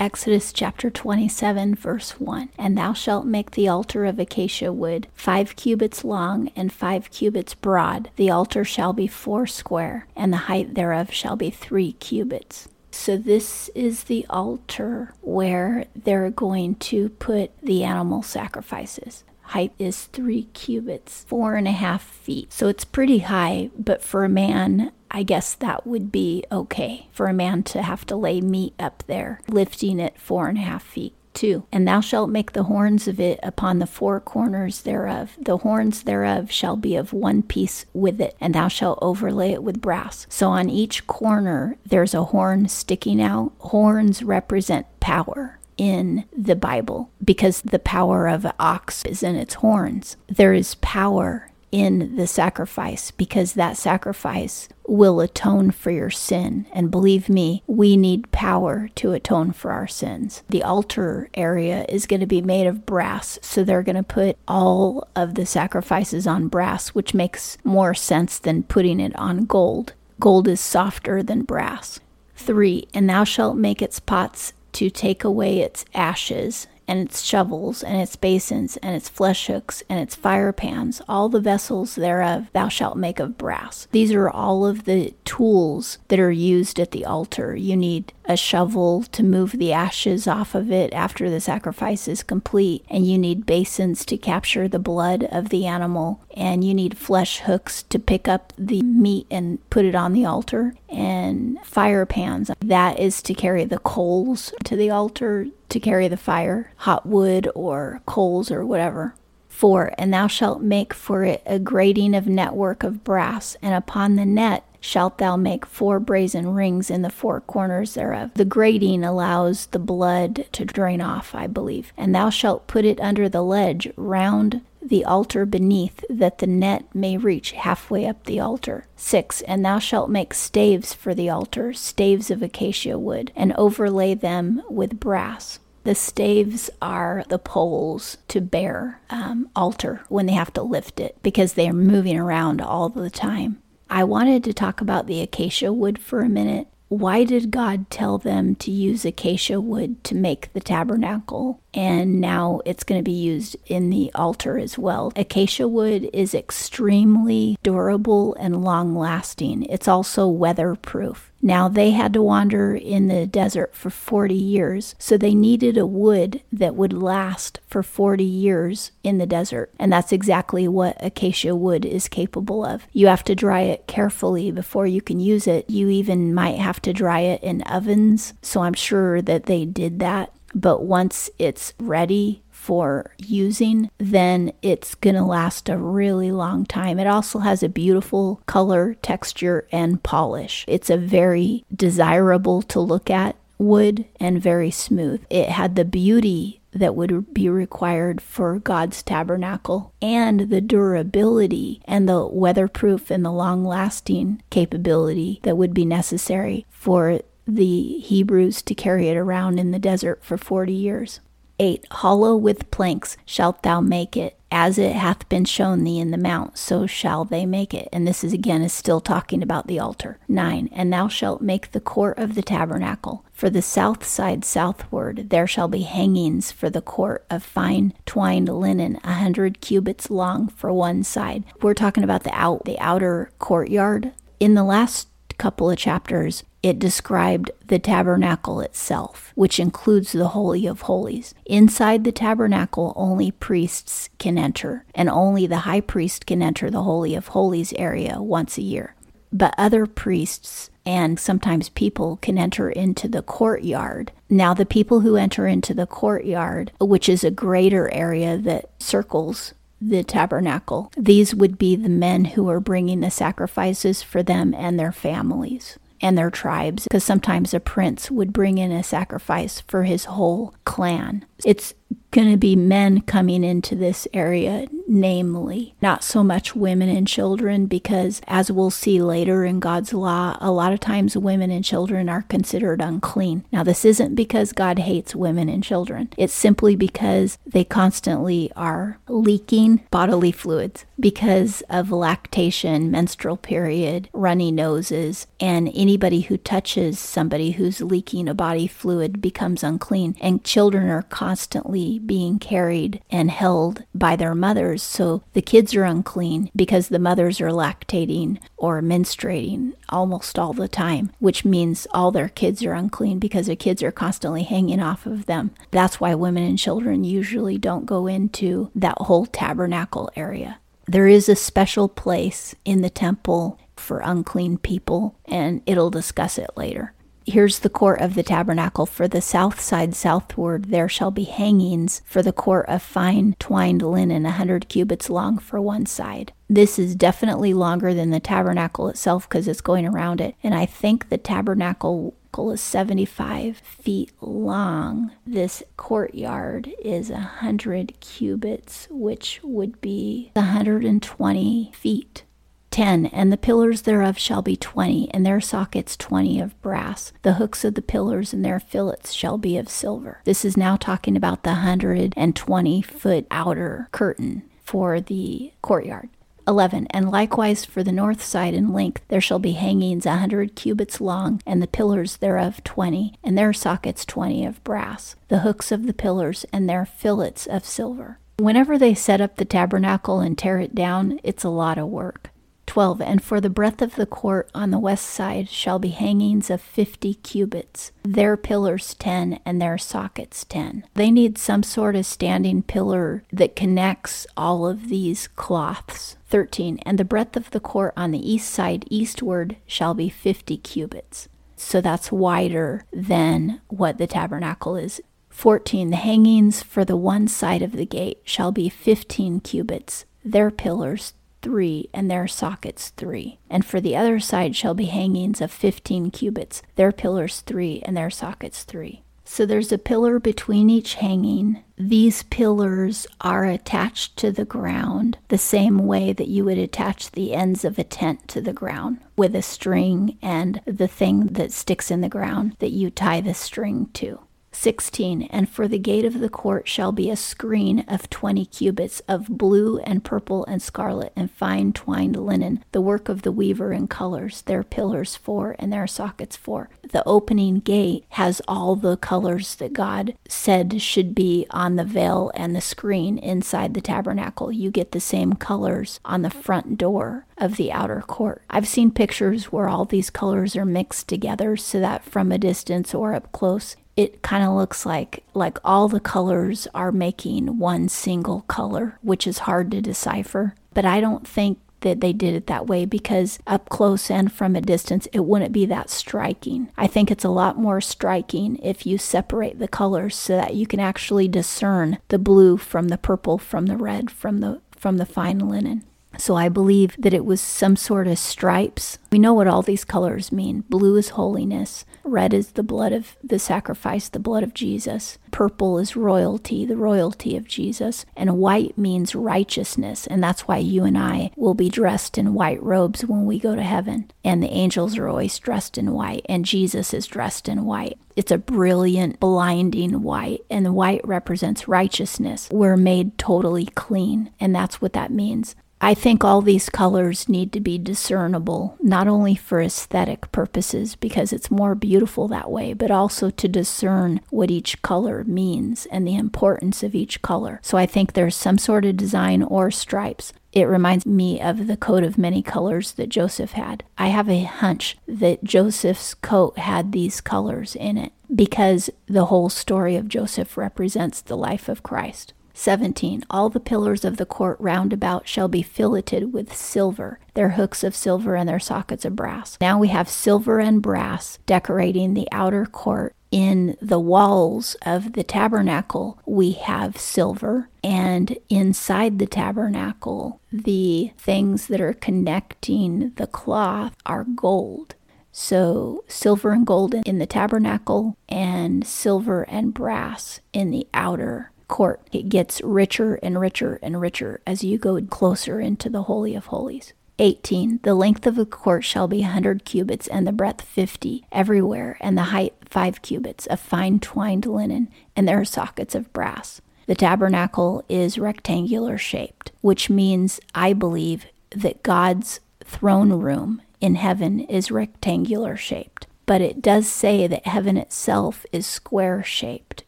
Exodus chapter 27, verse 1. And thou shalt make the altar of acacia wood, five cubits long and five cubits broad. The altar shall be foursquare, and the height thereof shall be three cubits. So, this is the altar where they're going to put the animal sacrifices. Height is three cubits, four and a half feet. So, it's pretty high, but for a man, I guess that would be okay for a man to have to lay meat up there, lifting it four and a half feet. 2. And thou shalt make the horns of it upon the four corners thereof. The horns thereof shall be of one piece with it, and thou shalt overlay it with brass. So on each corner there's a horn sticking out. Horns represent power in the Bible because the power of an ox is in its horns. There is power in the sacrifice because that sacrifice will atone for your sin. And believe me, we need power to atone for our sins. The altar area is going to be made of brass, so they're going to put all of the sacrifices on brass, which makes more sense than putting it on gold. Gold is softer than brass. 3. And thou shalt make its pots to take away its ashes, and its shovels, and its basins, and its flesh hooks, and its fire pans, all the vessels thereof thou shalt make of brass. These are all of the tools that are used at the altar. You need a shovel to move the ashes off of it after the sacrifice is complete, and you need basins to capture the blood of the animal, and you need flesh hooks to pick up the meat and put it on the altar, and fire pans. That is to carry the coals to the altar to carry the fire, hot wood or coals or whatever. 4. And thou shalt make for it a grating of network of brass, and upon the net shalt thou make four brazen rings in the four corners thereof. The grating allows the blood to drain off, I believe. And thou shalt put it under the ledge round the altar beneath, that the net may reach halfway up the altar. 6. And thou shalt make staves for the altar, staves of acacia wood, and overlay them with brass. The staves are the poles to bear um, altar when they have to lift it because they are moving around all the time. I wanted to talk about the acacia wood for a minute. Why did God tell them to use acacia wood to make the tabernacle? And now it's going to be used in the altar as well. Acacia wood is extremely durable and long lasting. It's also weatherproof. Now they had to wander in the desert for 40 years, so they needed a wood that would last for 40 years in the desert. And that's exactly what acacia wood is capable of. You have to dry it carefully before you can use it. You even might have to dry it in ovens, so I'm sure that they did that. But once it's ready, for using, then it's going to last a really long time. It also has a beautiful color, texture, and polish. It's a very desirable to look at wood and very smooth. It had the beauty that would be required for God's tabernacle and the durability and the weatherproof and the long lasting capability that would be necessary for the Hebrews to carry it around in the desert for 40 years. 8 Hollow with planks shalt thou make it, as it hath been shown thee in the mount, so shall they make it. And this is again is still talking about the altar. 9 And thou shalt make the court of the tabernacle. For the south side southward there shall be hangings for the court of fine twined linen, a hundred cubits long for one side. We're talking about the out the outer courtyard. In the last couple of chapters, it described the tabernacle itself, which includes the Holy of Holies. Inside the tabernacle, only priests can enter, and only the high priest can enter the Holy of Holies area once a year. But other priests and sometimes people can enter into the courtyard. Now, the people who enter into the courtyard, which is a greater area that circles the tabernacle, these would be the men who are bringing the sacrifices for them and their families and their tribes, because sometimes a prince would bring in a sacrifice for his whole clan. It's going to be men coming into this area, namely, not so much women and children, because as we'll see later in God's law, a lot of times women and children are considered unclean. Now, this isn't because God hates women and children, it's simply because they constantly are leaking bodily fluids because of lactation, menstrual period, runny noses, and anybody who touches somebody who's leaking a body fluid becomes unclean. And children are constantly being carried and held by their mothers. So the kids are unclean because the mothers are lactating or menstruating almost all the time, which means all their kids are unclean because their kids are constantly hanging off of them. That's why women and children usually don't go into that whole tabernacle area. There is a special place in the temple for unclean people, and it'll discuss it later. Here's the court of the tabernacle. For the south side southward, there shall be hangings for the court of fine twined linen, a hundred cubits long for one side. This is definitely longer than the tabernacle itself because it's going around it. And I think the tabernacle is 75 feet long. This courtyard is 100 cubits, which would be 120 feet. 10 And the pillars thereof shall be 20, and their sockets 20 of brass. The hooks of the pillars and their fillets shall be of silver. This is now talking about the 120 foot outer curtain for the courtyard. 11. And likewise for the north side in length there shall be hangings a hundred cubits long, and the pillars thereof twenty, and their sockets twenty of brass, the hooks of the pillars and their fillets of silver. Whenever they set up the tabernacle and tear it down, it's a lot of work. 12. And for the breadth of the court on the west side shall be hangings of fifty cubits, their pillars ten, and their sockets ten. They need some sort of standing pillar that connects all of these cloths. 13. And the breadth of the court on the east side eastward shall be fifty cubits. So that's wider than what the tabernacle is. 14. The hangings for the one side of the gate shall be fifteen cubits, their pillars three, and their sockets three. And for the other side shall be hangings of fifteen cubits, their pillars three, and their sockets three. So there's a pillar between each hanging. These pillars are attached to the ground the same way that you would attach the ends of a tent to the ground with a string and the thing that sticks in the ground that you tie the string to. 16 And for the gate of the court shall be a screen of twenty cubits of blue and purple and scarlet and fine twined linen, the work of the weaver in colors, their pillars four and their sockets four. The opening gate has all the colors that God said should be on the veil and the screen inside the tabernacle. You get the same colors on the front door of the outer court. I've seen pictures where all these colors are mixed together so that from a distance or up close it kind of looks like like all the colors are making one single color, which is hard to decipher. But I don't think that they did it that way because up close and from a distance it wouldn't be that striking. I think it's a lot more striking if you separate the colors so that you can actually discern the blue from the purple from the red from the from the fine linen. So I believe that it was some sort of stripes. We know what all these colors mean. Blue is holiness, red is the blood of the sacrifice, the blood of Jesus. Purple is royalty, the royalty of Jesus. And white means righteousness. And that's why you and I will be dressed in white robes when we go to heaven. And the angels are always dressed in white, and Jesus is dressed in white. It's a brilliant, blinding white, and the white represents righteousness. We're made totally clean, and that's what that means. I think all these colors need to be discernible, not only for aesthetic purposes, because it's more beautiful that way, but also to discern what each color means and the importance of each color. So I think there's some sort of design or stripes. It reminds me of the coat of many colors that Joseph had. I have a hunch that Joseph's coat had these colors in it because the whole story of Joseph represents the life of Christ. 17. All the pillars of the court round about shall be filleted with silver, their hooks of silver and their sockets of brass. Now we have silver and brass decorating the outer court. In the walls of the tabernacle, we have silver, and inside the tabernacle, the things that are connecting the cloth are gold. So, silver and gold in the tabernacle, and silver and brass in the outer court. It gets richer and richer and richer as you go closer into the Holy of Holies. 18. The length of the court shall be a 100 cubits, and the breadth 50 everywhere, and the height 5 cubits of fine twined linen, and there are sockets of brass. The tabernacle is rectangular shaped, which means, I believe, that God's throne room in heaven is rectangular shaped but it does say that heaven itself is square shaped.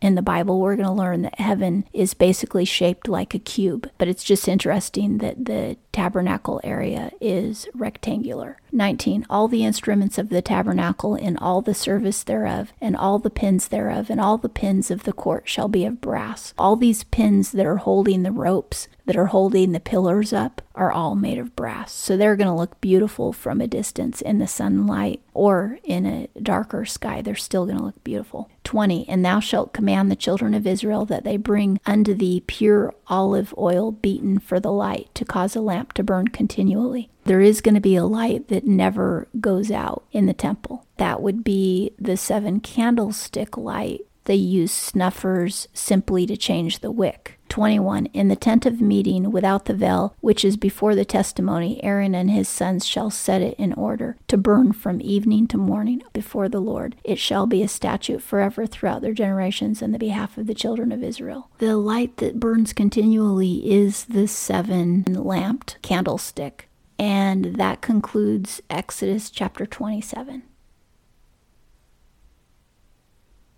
In the Bible, we're going to learn that heaven is basically shaped like a cube, but it's just interesting that the tabernacle area is rectangular. 19. All the instruments of the tabernacle in all the service thereof, and all the pins thereof, and all the pins of the court shall be of brass. All these pins that are holding the ropes, that are holding the pillars up, are all made of brass. So they're going to look beautiful from a distance in the sunlight or in a darker sky. They're still going to look beautiful. 20. And thou shalt command the children of Israel that they bring unto thee pure olive oil beaten for the light to cause a lamp to burn continually. There is going to be a light that never goes out in the temple. That would be the seven candlestick light. They use snuffers simply to change the wick. 21. In the tent of meeting without the veil, which is before the testimony, Aaron and his sons shall set it in order to burn from evening to morning before the Lord. It shall be a statute forever throughout their generations in the behalf of the children of Israel. The light that burns continually is the seven lamped candlestick. And that concludes Exodus chapter 27.